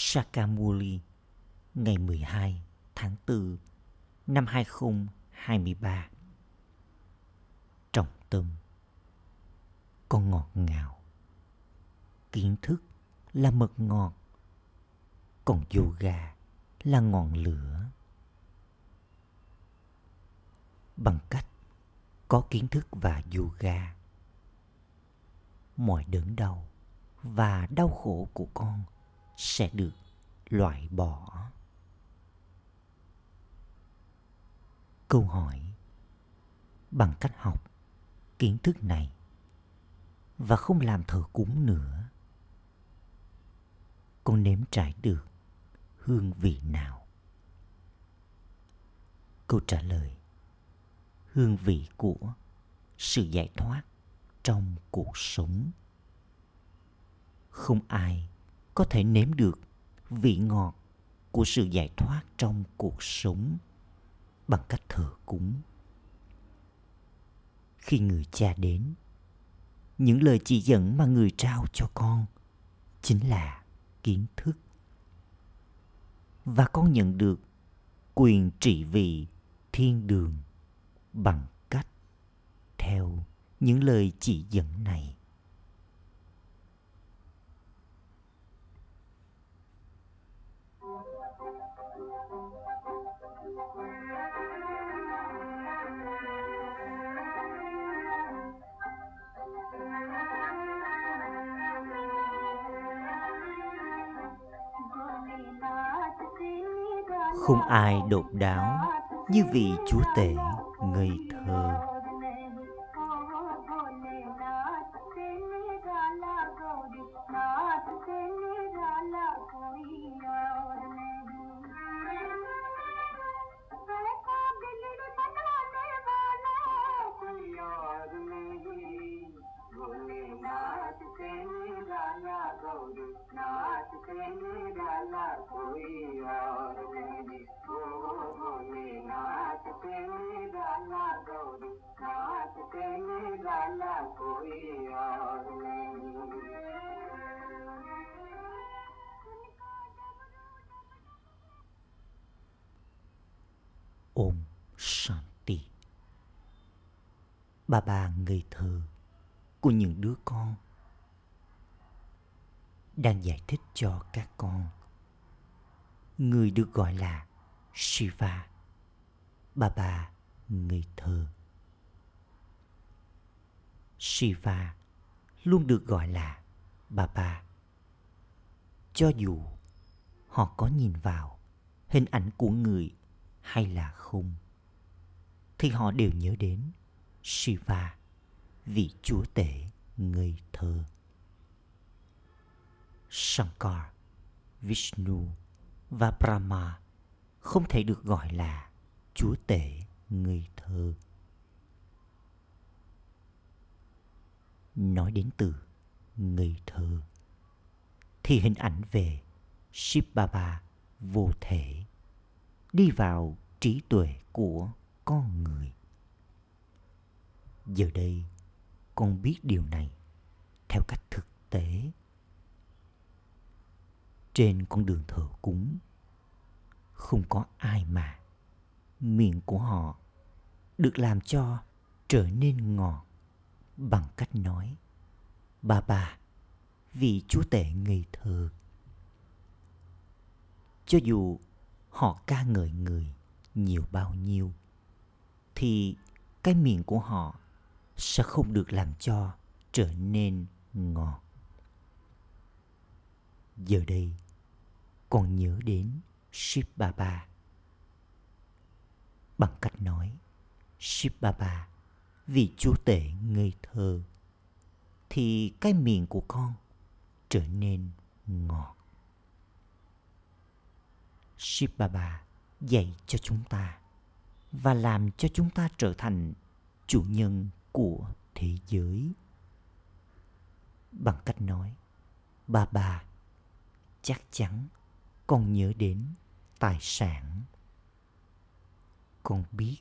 Sakamuli ngày 12 tháng 4 năm 2023. Trọng tâm, Con ngọt ngào Kiến thức là mật ngọt, Còn yoga là ngọn lửa Bằng cách có kiến thức và yoga, mọi đớn đau và đau khổ của con sẽ được loại bỏ. Câu hỏi bằng cách học kiến thức này và không làm thờ cúng nữa, con nếm trải được hương vị nào? Câu trả lời, hương vị của sự giải thoát trong cuộc sống. Không ai có thể nếm được vị ngọt của sự giải thoát trong cuộc sống bằng cách thờ cúng. Khi người cha đến, những lời chỉ dẫn mà người trao cho con chính là kiến thức. Và con nhận được quyền trị vì thiên đường bằng cách theo những lời chỉ dẫn này. Không ai độc đáo như vị chúa tể ngây thơ. Om Shanti. Bà bà ngây thơ của những đứa con đang giải thích cho các con. Người được gọi là Shiva, bà bà ngây thơ. Shiva luôn được gọi là Baba. Cho dù họ có nhìn vào hình ảnh của người hay là không thì họ đều nhớ đến Shiva, vị chúa tể ngây thơ. Shankar, Vishnu và Brahma không thể được gọi là chúa tể ngây thơ. Nói đến từ ngây thơ. Thì hình ảnh về Shiv Baba vô thể đi vào trí tuệ của con người. Giờ đây, con biết điều này theo cách thực tế. Trên con đường thờ cúng, không có ai mà miệng của họ được làm cho trở nên ngọt bằng cách nói bà bà vì chúa tể ngây thơ. Cho dù họ ca ngợi người nhiều bao nhiêu, thì cái miệng của họ sẽ không được làm cho trở nên ngọt. Giờ đây, con nhớ đến Shiv Baba bằng cách nói Shiv Baba vì chúa tể ngây thơ, thì cái miệng của con trở nên ngọt. Shiv Baba dạy cho chúng ta và làm cho chúng ta trở thành chủ nhân của thế giới. Bằng cách nói, bà bà chắc chắn con nhớ đến tài sản. Con biết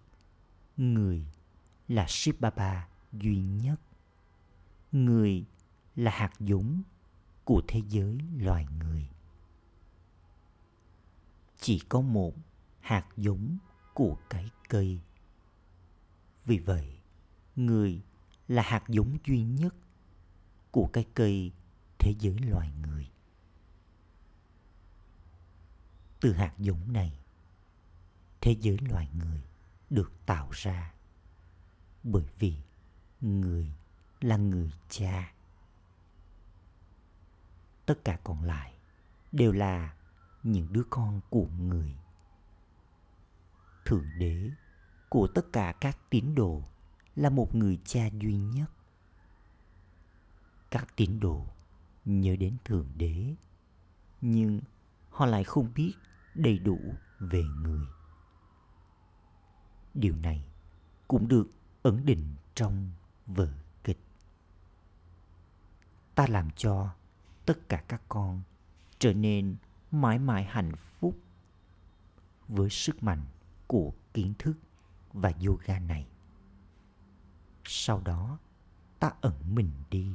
người là Shiva Baba duy nhất. Người là hạt giống của thế giới loài người. Chỉ có một hạt giống của cái cây. Vì vậy, người là hạt giống duy nhất của cái cây thế giới loài người. Từ hạt giống này, thế giới loài người được tạo ra bởi vì người là người cha. Tất cả còn lại đều là những đứa con của người. Thượng đế của tất cả các tín đồ là một người cha duy nhất. Các tín đồ nhớ đến thượng đế, nhưng họ lại không biết đầy đủ về người. Điều này cũng được ẩn định trong vở kịch. Ta làm cho tất cả các con trở nên mãi mãi hạnh phúc với sức mạnh của kiến thức và yoga này. Sau đó, ta ẩn mình đi.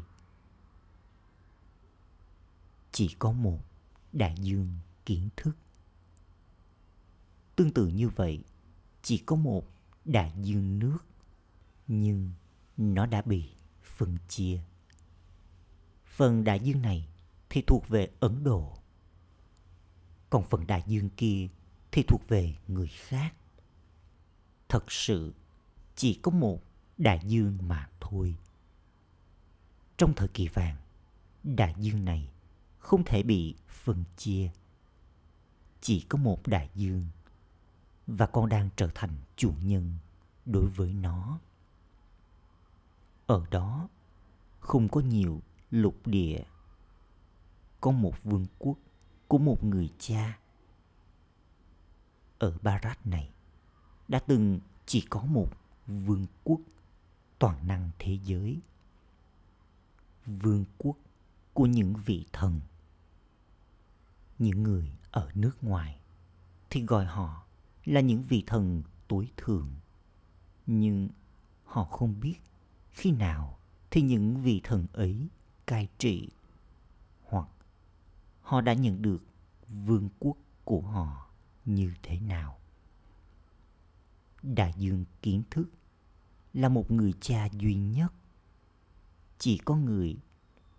Chỉ có một đại dương kiến thức. Tương tự như vậy, chỉ có một đại dương nước nhưng nó đã bị phân chia. Phần đại dương này thì thuộc về ấn độ. Còn phần đại dương kia thì thuộc về người khác. Thật sự chỉ có một đại dương mà thôi. Trong thời kỳ vàng, đại dương này không thể bị phân chia. Chỉ có một đại dương và con đang trở thành chủ nhân đối với nó ở đó không có nhiều lục địa. Có một vương quốc của một người cha. Ở Barat này đã từng chỉ có một vương quốc toàn năng thế giới. Vương quốc của những vị thần. Những người ở nước ngoài thì gọi họ là những vị thần tối thượng. Nhưng họ không biết khi nào thì những vị thần ấy cai trị? Hoặc họ đã nhận được vương quốc của họ như thế nào? Đại dương kiến thức là một người cha duy nhất. Chỉ có người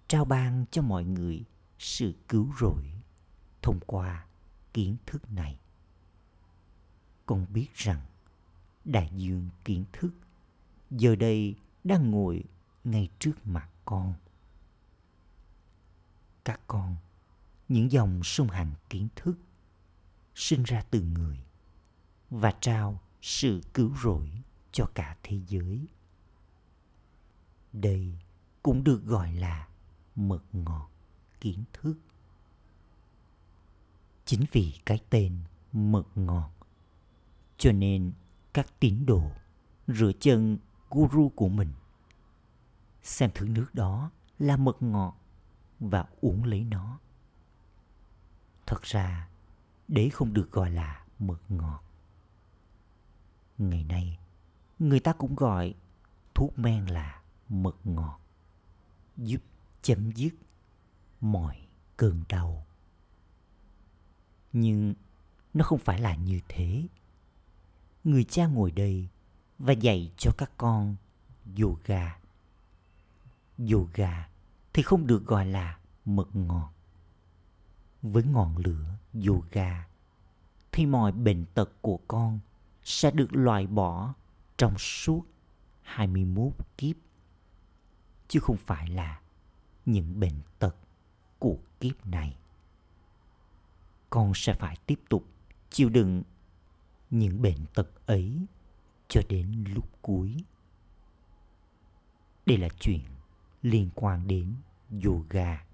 trao ban cho mọi người sự cứu rỗi thông qua kiến thức này. Con biết rằng đại dương kiến thức giờ đây đang ngồi ngay trước mặt con. Các con, những dòng sông hành kiến thức sinh ra từ người và trao sự cứu rỗi cho cả thế giới. Đây cũng được gọi là mật ngọt kiến thức. Chính vì cái tên mật ngọt, cho nên các tín đồ rửa chân guru của mình. Xem thứ nước đó là mật ngọt và uống lấy nó. Thật ra đấy không được gọi là mật ngọt. Ngày nay, người ta cũng gọi thuốc men là mật ngọt, giúp chấm dứt mọi cơn đau. Nhưng nó không phải là như thế. Người cha ngồi đây và dạy cho các con yoga. Yoga thì không được gọi là mật ngọt. Với ngọn lửa yoga thì mọi bệnh tật của con sẽ được loại bỏ trong suốt 21 kiếp, chứ không phải là những bệnh tật của kiếp này. Con sẽ phải tiếp tục chịu đựng những bệnh tật ấy cho đến lúc cuối. Đây là chuyện liên quan đến yoga.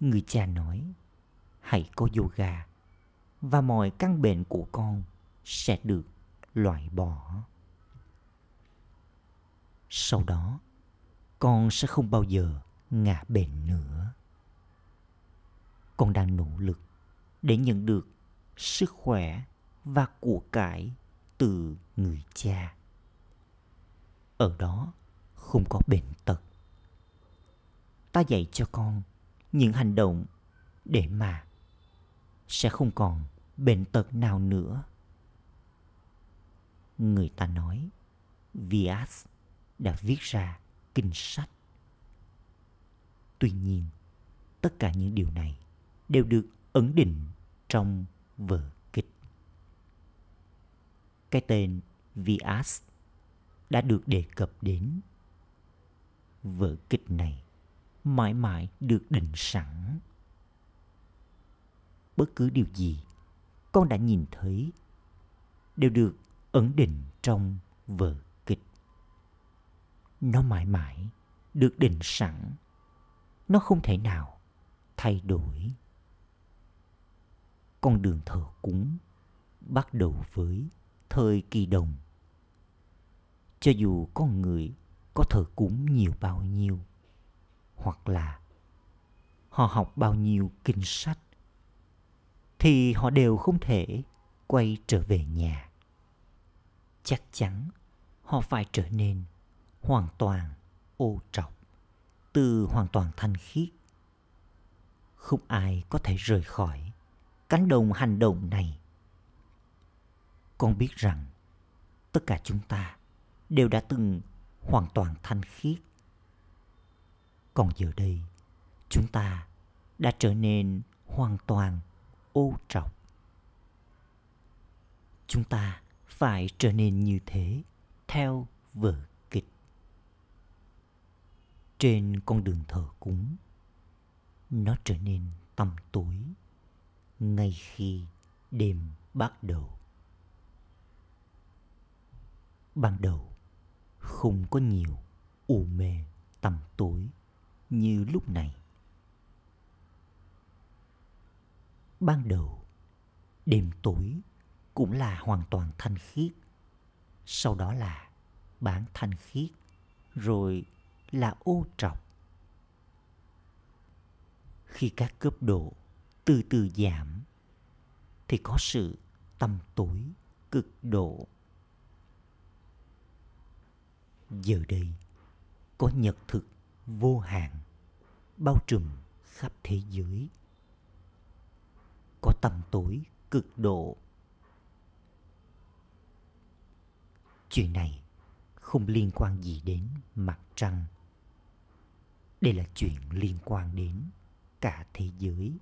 Người cha nói, hãy có yoga và mọi căn bệnh của con sẽ được loại bỏ. Sau đó, con sẽ không bao giờ ngã bệnh nữa. Con đang nỗ lực để nhận được sức khỏe và của cải từ người cha. Ở đó không có bệnh tật. Ta dạy cho con những hành động để mà sẽ không còn bệnh tật nào nữa. Người ta nói, Vias đã viết ra kinh sách. Tuy nhiên, tất cả những điều này đều được ấn định trong vở cái tên Vias đã được đề cập đến. Vở kịch này mãi mãi được định sẵn. Bất cứ điều gì con đã nhìn thấy đều được ẩn định trong vở kịch. Nó mãi mãi được định sẵn. Nó không thể nào thay đổi. Con đường thờ cúng bắt đầu với thời kỳ đồng. Cho dù con người có thờ cúng nhiều bao nhiêu, hoặc là họ học bao nhiêu kinh sách, thì họ đều không thể quay trở về nhà. Chắc chắn họ phải trở nên hoàn toàn ô trọc, từ hoàn toàn thanh khiết. Không ai có thể rời khỏi cánh đồng hành động này con biết rằng tất cả chúng ta đều đã từng hoàn toàn thanh khiết. Còn giờ đây, chúng ta đã trở nên hoàn toàn ô trọc. Chúng ta phải trở nên như thế theo vở kịch. Trên con đường thờ cúng, nó trở nên tăm tối ngay khi đêm bắt đầu ban đầu, không có nhiều u mê tầm tối như lúc này. Ban đầu, đêm tối cũng là hoàn toàn thanh khiết, sau đó là bán thanh khiết, rồi là ô trọc. Khi các cấp độ từ từ giảm, thì có sự tâm tối cực độ giờ đây, có nhật thực vô hạn bao trùm khắp thế giới. Có tầm tối cực độ. Chuyện này không liên quan gì đến mặt trăng. Đây là chuyện liên quan đến cả thế giới.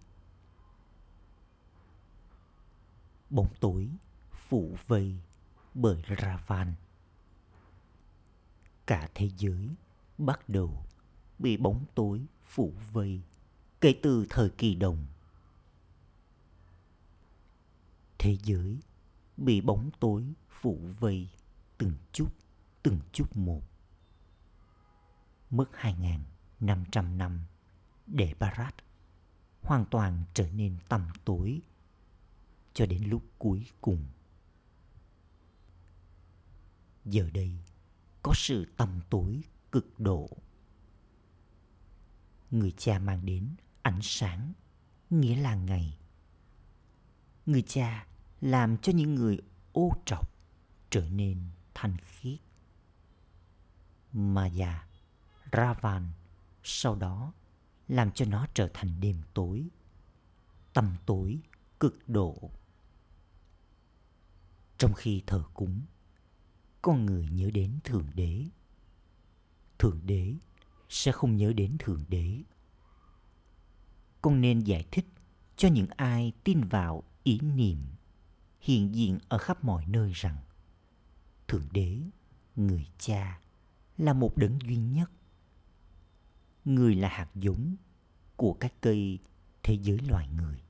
Bóng tối phủ vây bởi ravan cả thế giới bắt đầu bị bóng tối phủ vây kể từ thời kỳ đồng thế giới bị bóng tối phủ vây từng chút từng chút một mất 2.500 năm để Barat hoàn toàn trở nên tăm tối cho đến lúc cuối cùng. Giờ đây có sự tầm tối cực độ. Người cha mang đến ánh sáng, nghĩa là ngày. Người cha làm cho những người ô trọc trở nên thanh khiết. Maya, Ravan sau đó làm cho nó trở thành đêm tối, tầm tối cực độ. Trong khi thờ cúng, con người nhớ đến Thượng Đế. Thượng Đế sẽ không nhớ đến Thượng Đế. Con nên giải thích cho những ai tin vào ý niệm hiện diện ở khắp mọi nơi rằng Thượng Đế, người cha, là một đấng duy nhất. Người là hạt giống của các cây thế giới loài người.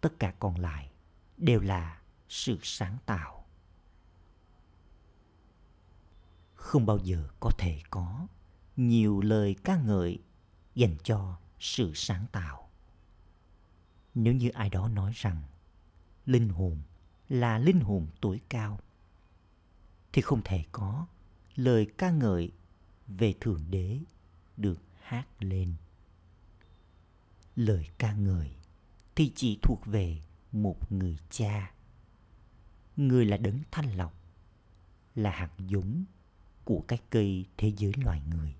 Tất cả còn lại đều là sự sáng tạo. Không bao giờ có thể có. Nhiều lời ca ngợi dành cho sự sáng tạo. Nếu như ai đó nói rằng linh hồn là linh hồn tối cao, thì không thể có lời ca ngợi về thượng đế được hát lên. Lời ca ngợi thì chỉ thuộc về một người cha. Người là đấng thanh lọc, là hạt giống của cái cây thế giới loài người.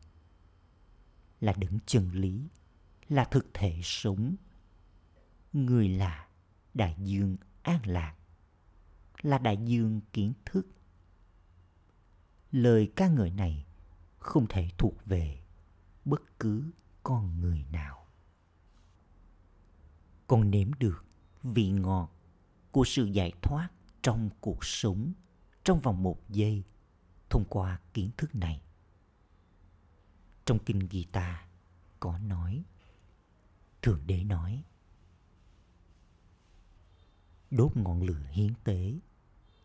Là đứng chân lý, là thực thể sống. Người là đại dương an lạc, là đại dương kiến thức. Lời ca ngợi này không thể thuộc về bất cứ con người nào. Con nếm được vị ngọt của sự giải thoát trong cuộc sống trong vòng một giây thông qua kiến thức này. Trong kinh Gita có nói, thượng đế nói, đốt ngọn lửa hiến tế,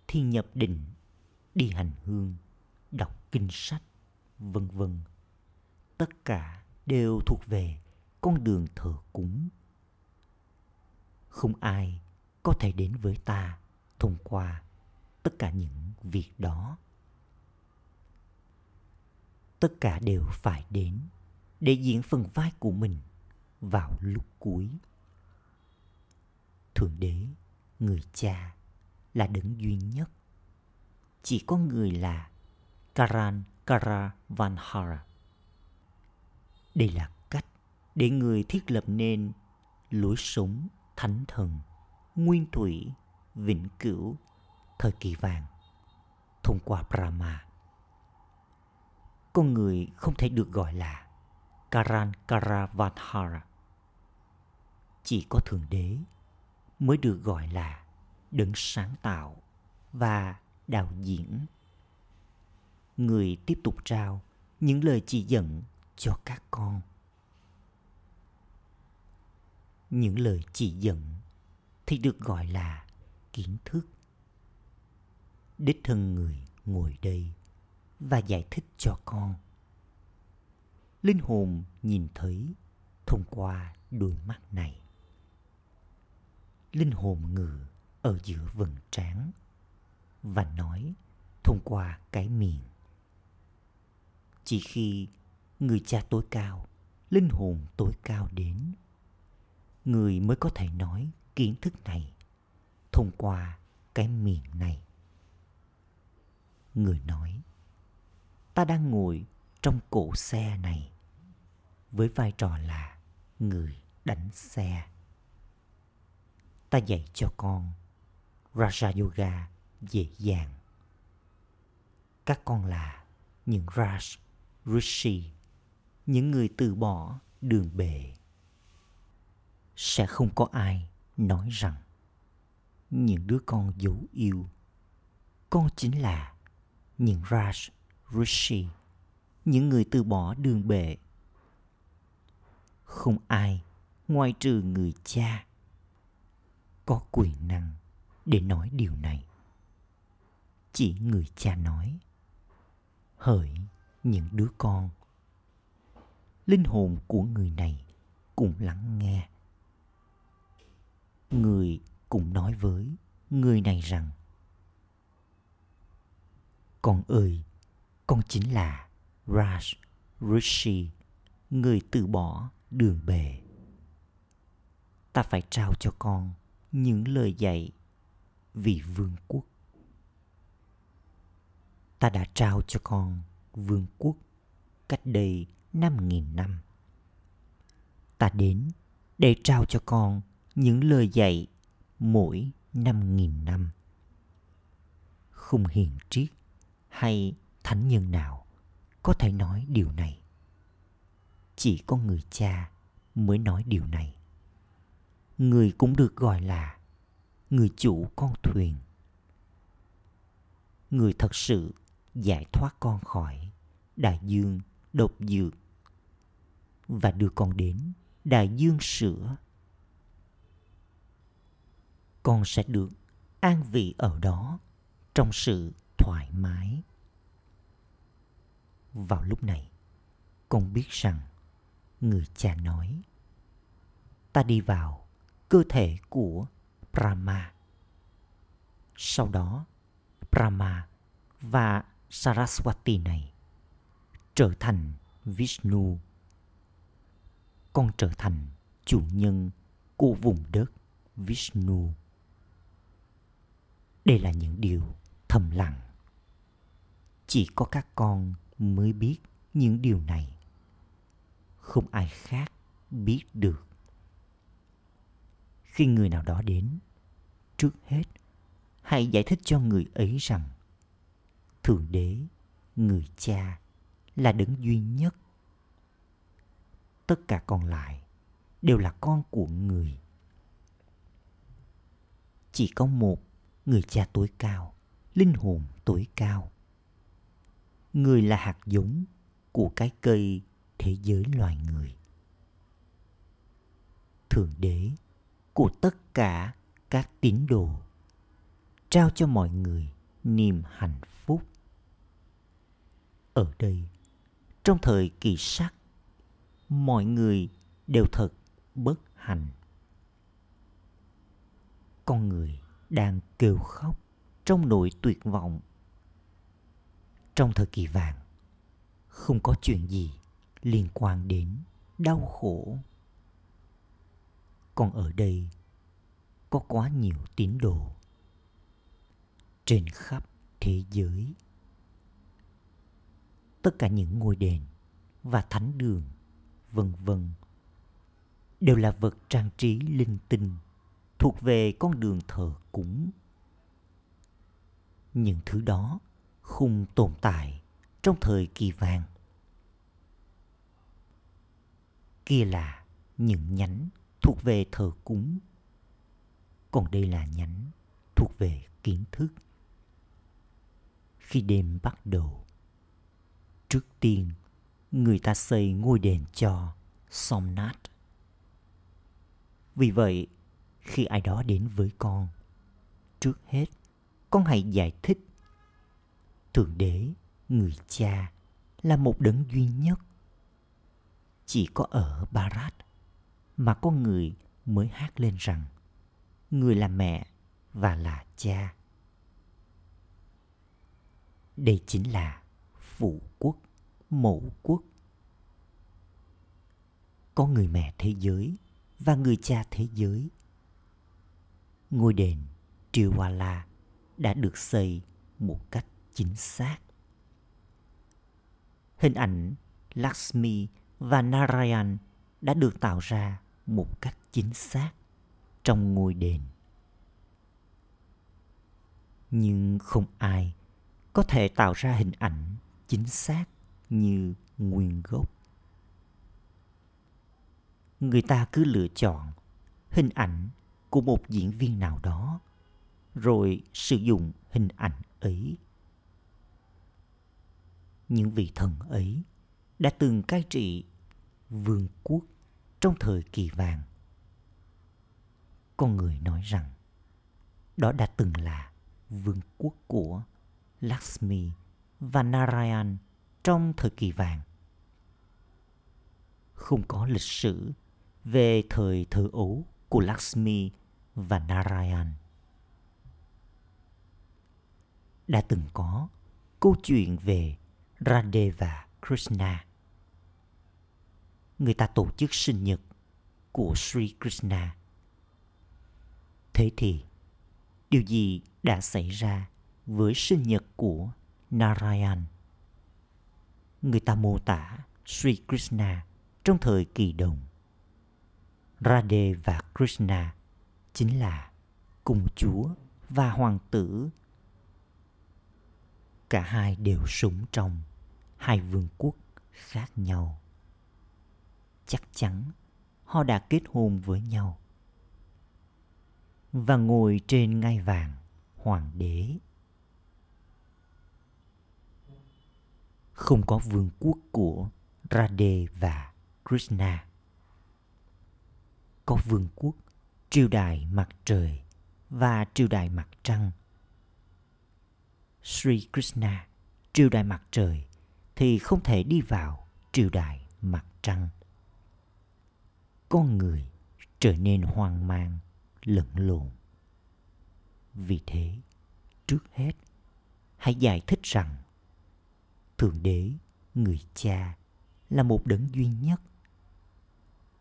thi nhập định, đi hành hương, đọc kinh sách, vân vân. Tất cả đều thuộc về con đường thờ cúng. Không ai có thể đến với ta thông qua tất cả những việc đó tất cả đều phải đến để diễn phần vai của mình vào lúc cuối. Thượng đế, người cha, là đấng duy nhất. Chỉ có người là karan kara vanhara đây là cách để người thiết lập nên lối sống thánh thần, nguyên thủy, vĩnh cửu, thời kỳ vàng thông qua brahma con người không thể được gọi là karan karavanhara chỉ có thượng đế mới được gọi là đấng sáng tạo và đạo diễn. Người tiếp tục trao những lời chỉ dẫn cho các con. Những lời chỉ dẫn thì được gọi là kiến thức. Đích thân người ngồi đây và giải thích cho con. Linh hồn nhìn thấy thông qua đôi mắt này. Linh hồn ngự ở giữa vầng trán và nói thông qua cái miệng. Chỉ khi người cha tối cao, linh hồn tối cao đến, người mới có thể nói kiến thức này thông qua cái miệng này. Người nói ta đang ngồi trong cổ xe này. Với vai trò là người đánh xe. Ta dạy cho con raja yoga dễ dàng. Các con là những raj, rishi, những người từ bỏ đường bề. Sẽ không có ai nói rằng những đứa con dấu yêu. Con chính là những raj rishi, những người từ bỏ đường bệ. Không ai ngoài trừ người cha có quyền năng để nói điều này. Chỉ người cha nói, hỡi những đứa con. Linh hồn của người này cũng lắng nghe. Người cũng nói với người này rằng, con ơi con chính là raj rishi, người từ bỏ đường bề ta phải trao cho con những lời dạy vì vương quốc ta đã trao cho con vương quốc cách đây năm nghìn năm. Ta đến để trao cho con những lời dạy mỗi năm nghìn năm. Không hiền triết hay thánh nhân nào có thể nói điều này. Chỉ có người cha mới nói điều này. Người cũng được gọi là người chủ con thuyền. Người thật sự giải thoát con khỏi đại dương độc dược và đưa con đến đại dương sữa con sẽ được an vị ở đó trong sự thoải mái vào lúc này, con biết rằng người cha nói, ta đi vào cơ thể của brahma sau đó, brahma và saraswati này trở thành Vishnu. Con trở thành chủ nhân của vùng đất Vishnu. Đây là những điều thầm lặng. Chỉ có các con mới biết những điều này. Không ai khác biết được. khi người nào đó đến, trước hết, hãy giải thích cho người ấy rằng, thượng đế, người cha, là đấng duy nhất tất cả còn lại đều là con của người chỉ có một người cha tối cao, linh hồn tối cao người là hạt giống của cái cây thế giới loài người. Thượng đế của tất cả các tín đồ, trao cho mọi người niềm hạnh phúc. Ở đây, trong thời kỳ sắc, mọi người đều thật bất hạnh. Con người đang kêu khóc trong nỗi tuyệt vọng trong thời kỳ vàng, không có chuyện gì liên quan đến đau khổ. Còn ở đây, có quá nhiều tín đồ. Trên khắp thế giới, tất cả những ngôi đền và thánh đường, vân vân, đều là vật trang trí linh tinh, thuộc về con đường thờ cúng. Những thứ đó không tồn tại trong thời kỳ vàng kia là những nhánh thuộc về thờ cúng, còn đây là nhánh thuộc về kiến thức khi đêm bắt đầu, trước tiên người ta xây ngôi đền cho Somnath. vì vậy, khi ai đó đến với con, trước hết con hãy giải thích thượng đế, người cha, là một đấng duy nhất. Chỉ có ở barat mà con người mới hát lên rằng, người là mẹ và là cha. Đây chính là phụ quốc, mẫu quốc. Có người mẹ thế giới và người cha thế giới. Ngôi đền Triwala đã được xây một cách chính xác. Hình ảnh Lakshmi và Narayan đã được tạo ra một cách chính xác trong ngôi đền. Nhưng không ai có thể tạo ra hình ảnh chính xác như nguyên gốc. Người ta cứ lựa chọn hình ảnh của một diễn viên nào đó, rồi sử dụng hình ảnh ấy những vị thần ấy đã từng cai trị vương quốc trong thời kỳ vàng con người nói rằng đó đã từng là vương quốc của Lakshmi và Narayan trong thời kỳ vàng. Không có lịch sử về thời thơ ấu của Lakshmi và Narayan. Đã từng có câu chuyện về Radeva Krishna. Người ta tổ chức sinh nhật của Sri Krishna. Thế thì, điều gì đã xảy ra với sinh nhật của Narayan? Người ta mô tả Sri Krishna trong thời kỳ đồng Radhe và Krishna chính là cùng chúa và hoàng tử. Cả hai đều sống trong hai vương quốc khác nhau. Chắc chắn họ đã kết hôn với nhau và ngồi trên ngai vàng hoàng đế. Không có vương quốc của Radhe và Krishna có vương quốc, triều đại mặt trời và triều đại mặt trăng. Sri Krishna, triều đại mặt trời, thì không thể đi vào triều đại mặt trăng. Con người trở nên hoang mang, lẫn lộn. Vì thế, trước hết, hãy giải thích rằng Thượng Đế, người cha, là một đấng duy nhất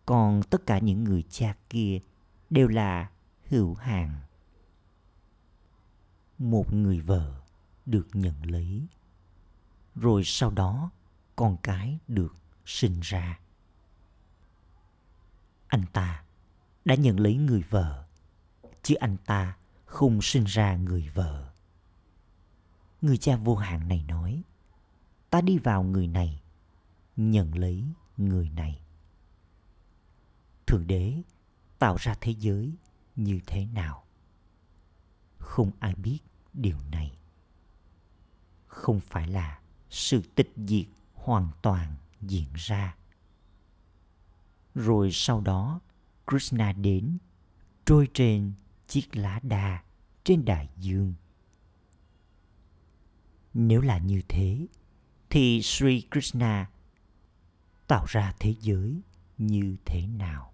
còn tất cả những người cha kia đều là hữu hàng một người vợ được nhận lấy rồi sau đó con cái được sinh ra anh ta đã nhận lấy người vợ chứ anh ta không sinh ra người vợ. Người cha vô hạn này nói, ta đi vào người này, nhận lấy người này. Thượng đế tạo ra thế giới như thế nào? Không ai biết điều này. Không phải là sự tịch diệt hoàn toàn diễn ra. Rồi sau đó, Krishna đến trôi trên chiếc lá đa trên đại dương. Nếu là như thế, thì Sri Krishna tạo ra thế giới như thế nào?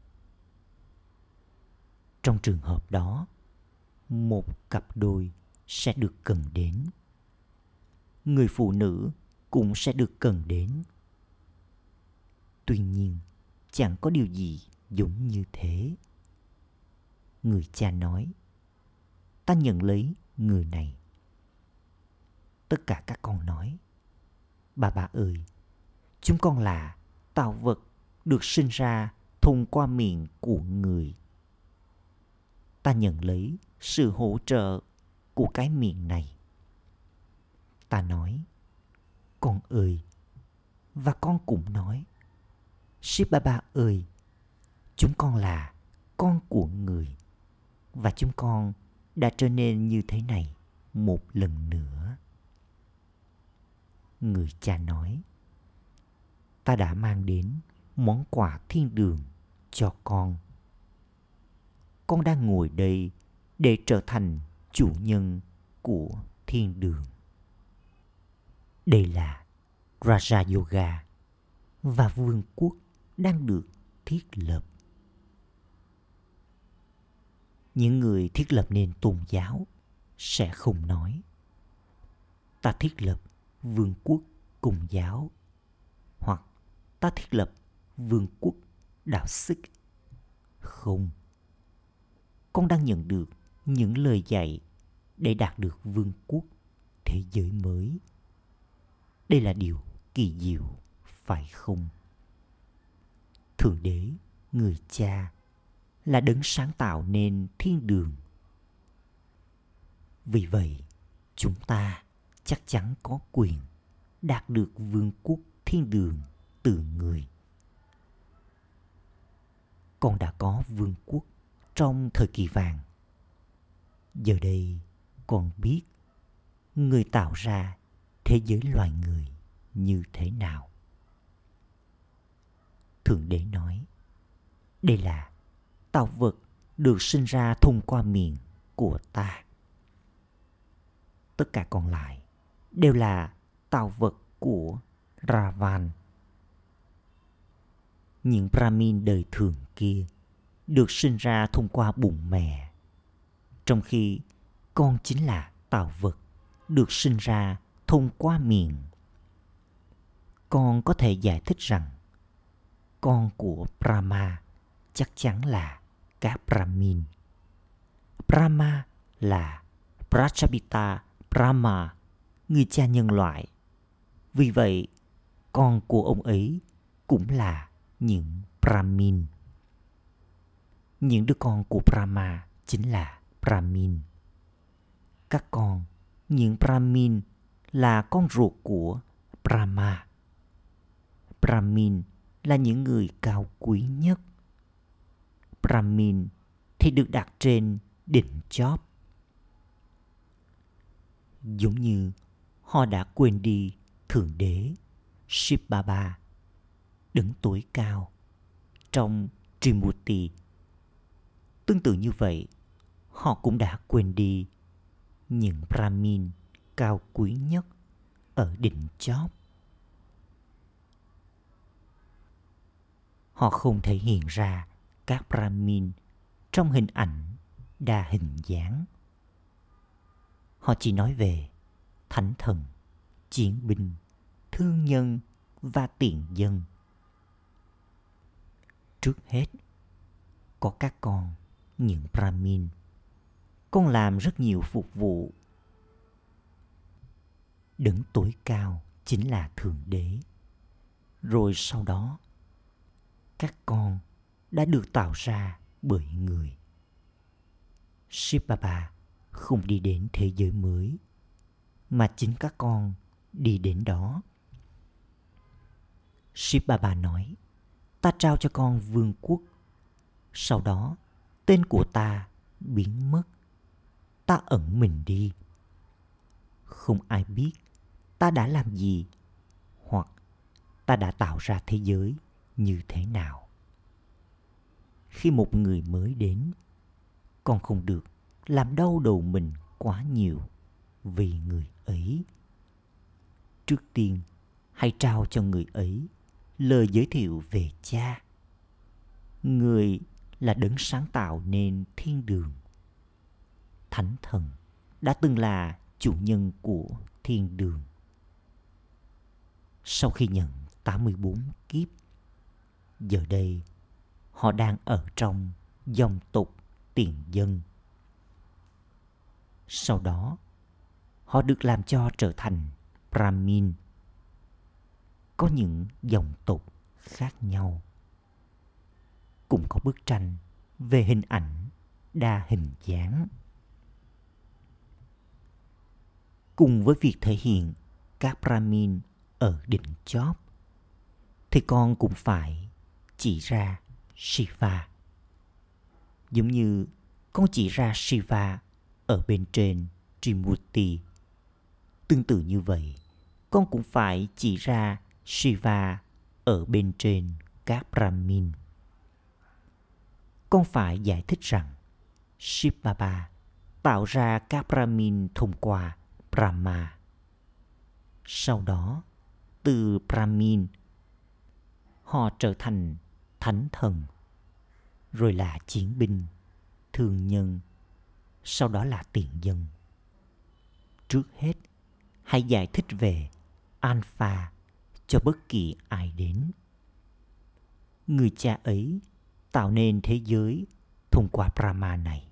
Trong trường hợp đó, một cặp đôi sẽ được cần đến. Người phụ nữ cũng sẽ được cần đến. Tuy nhiên, chẳng có điều gì giống như thế. Người cha nói, ta nhận lấy người này. Tất cả các con nói, bà bà ơi, chúng con là tạo vật được sinh ra thông qua miệng của người. Ta nhận lấy sự hỗ trợ của cái miệng này. Ta nói, con ơi, và con cũng nói, Ship ơi, chúng con là con của người và chúng con đã trở nên như thế này một lần nữa. Người cha nói, ta đã mang đến món quà thiên đường cho con. Con đang ngồi đây để trở thành chủ nhân của thiên đường. Đây là Raja Yoga và vương quốc đang được thiết lập. Những người thiết lập nên tôn giáo sẽ không nói, ta thiết lập vương quốc cùng giáo, hoặc, ta thiết lập vương quốc đạo sức không. Con đang nhận được những lời dạy để đạt được vương quốc thế giới mới đây là điều kỳ diệu, phải không? Thượng đế, người cha, là đấng sáng tạo nên thiên đường. Vì vậy, chúng ta chắc chắn có quyền đạt được vương quốc thiên đường từ người. Con đã có vương quốc trong thời kỳ vàng. Giờ đây con biết người tạo ra thế giới loài người như thế nào? Thượng đế nói, đây là tạo vật được sinh ra thông qua miệng của ta. Tất cả còn lại đều là tạo vật của ravan. Những brahmin đời thường kia được sinh ra thông qua bụng mẹ, trong khi con chính là tạo vật được sinh ra thông qua miệng, con có thể giải thích rằng con của brahma chắc chắn là các brahmin. Brahma là prachapita brahma, người cha nhân loại. Vì vậy, con của ông ấy cũng là những brahmin. Những đứa con của brahma chính là brahmin. Các con, những brahmin là con ruột của brahma. Brahmin là những người cao quý nhất. Brahmin thì được đặt trên đỉnh chóp. Giống như họ đã quên đi thượng đế Shiv Baba đứng tuổi cao trong Trimurti. Tương tự như vậy, họ cũng đã quên đi những Brahmin cao quý nhất ở đỉnh chóp. Họ không thể hiện ra các Brahmin trong hình ảnh đa hình dáng. Họ chỉ nói về thánh thần, chiến binh, thương nhân và tiện dân. Trước hết, có các con, những Brahmin. Con làm rất nhiều phục vụ. Đứng tối cao chính là Thượng Đế. Rồi sau đó, các con đã được tạo ra bởi người. Shiv Baba không đi đến thế giới mới mà chính các con đi đến đó. Shiv Baba nói, ta trao cho con vương quốc. Sau đó, tên của ta biến mất. Ta ẩn mình đi. Không ai biết ta đã làm gì hoặc ta đã tạo ra thế giới như thế nào. Khi một người mới đến, con không được làm đau đầu mình quá nhiều vì người ấy. Trước tiên, hãy trao cho người ấy lời giới thiệu về cha. Người là đấng sáng tạo nên thiên đường. Thánh thần đã từng là chủ nhân của thiên đường. Sau khi nhận 84 kiếp, giờ đây họ đang ở trong dòng tục tiền dân. Sau đó, họ được làm cho trở thành Brahmin. Có những dòng tục khác nhau. Cũng có bức tranh về hình ảnh đa hình dáng. Cùng với việc thể hiện các Brahmin ở đỉnh chóp, thì con cũng phải chỉ ra Shiva. Giống như con chỉ ra Shiva ở bên trên Trimurti. Tương tự như vậy, con cũng phải chỉ ra Shiva ở bên trên các Brahmin. Con phải giải thích rằng Shiv Baba tạo ra các Brahmin thông qua Brahma. Sau đó, từ Brahmin, họ trở thành thánh thần, rồi là chiến binh, thương nhân, sau đó là tiền dân. Trước hết, hãy giải thích về Alpha cho bất kỳ ai đến. Người cha ấy tạo nên thế giới thông qua Brahma này.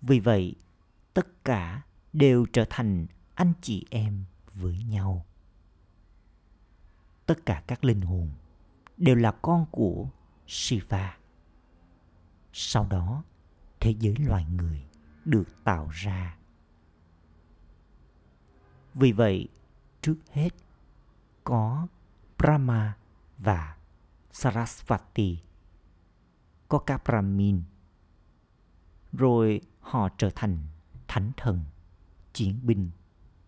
Vì vậy, tất cả đều trở thành anh chị em với nhau. Tất cả các linh hồn đều là con của Shiva. Sau đó, thế giới loài người được tạo ra. Vì vậy, trước hết có Brahma và Sarasvati. Có các Brahmin. Rồi họ trở thành thánh thần, chiến binh,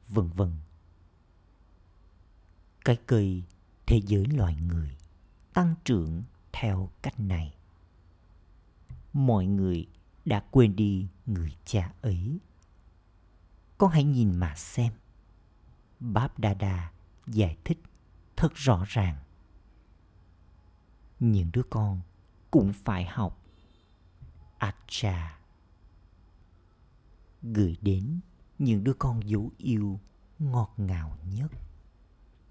vân vân. Cái cây thế giới loài người tăng trưởng theo cách này. Mọi người đã quên đi người cha ấy. Con hãy nhìn mà xem. Báp Đa Đa giải thích thật rõ ràng. Những đứa con cũng phải học Acha. Gửi đến những đứa con dấu yêu ngọt ngào nhất.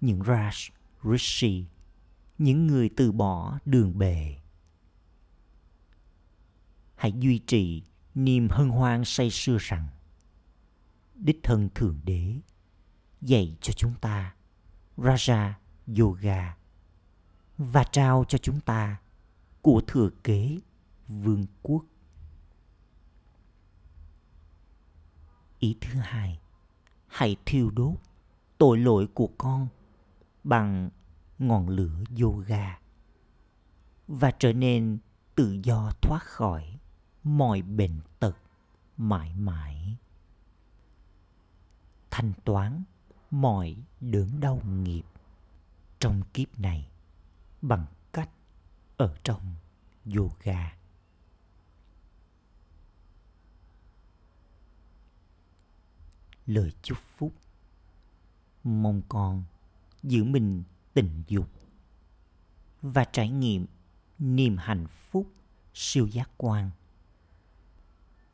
những Raj, rishi những người từ bỏ đường bề hãy duy trì niềm hân hoan say sưa rằng đích thân thượng đế dạy cho chúng ta Raja Yoga và trao cho chúng ta của thừa kế vương quốc. Ý thứ hai, hãy thiêu đốt tội lỗi của con bằng ngọn lửa yoga và trở nên tự do thoát khỏi mọi bệnh tật mãi mãi. Thanh toán mọi đớn đau nghiệp trong kiếp này bằng cách ở trong yoga. Lời chúc phúc Mong con giữ mình tình dục và trải nghiệm niềm hạnh phúc siêu giác quan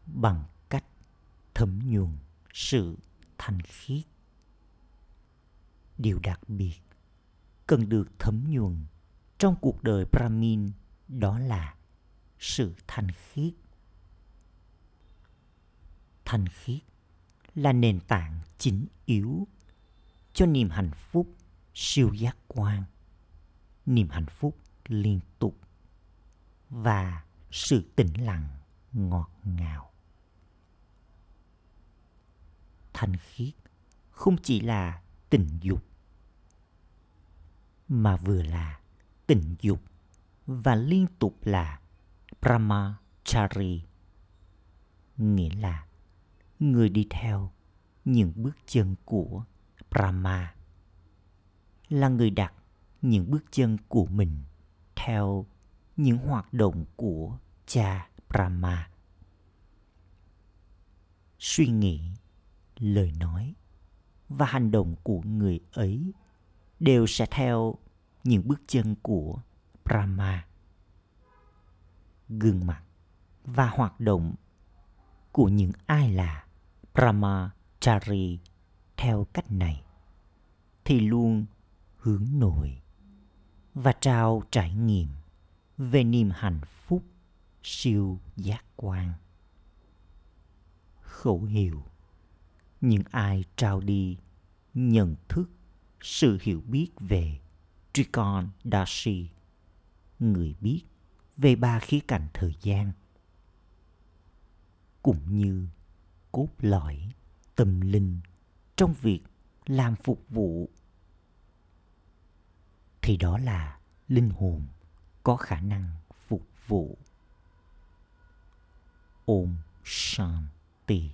bằng cách thấm nhuần sự thanh khiết. Điều đặc biệt cần được thấm nhuần trong cuộc đời brahmin đó là sự thanh khiết. Thanh khiết là nền tảng chính yếu cho niềm hạnh phúc siêu giác quan, niềm hạnh phúc liên tục và sự tĩnh lặng ngọt ngào. Thanh khiết không chỉ là tình dục, mà vừa là tình dục và liên tục là brahmachari, nghĩa là người đi theo những bước chân của brahma là người đặt những bước chân của mình theo những hoạt động của cha brahma. Suy nghĩ, lời nói và hành động của người ấy đều sẽ theo những bước chân của brahma. Gương mặt và hoạt động của những ai là brahmachari theo cách này thì luôn hướng nội. Và trao trải nghiệm về niềm hạnh phúc siêu giác quan. Khẩu hiệu những ai trao đi nhận thức sự hiểu biết về Trikon Dashi, người biết về ba khía cạnh thời gian, cũng như cốt lõi tâm linh trong việc làm phục vụ thì đó là linh hồn có khả năng phục vụ. Om Shanti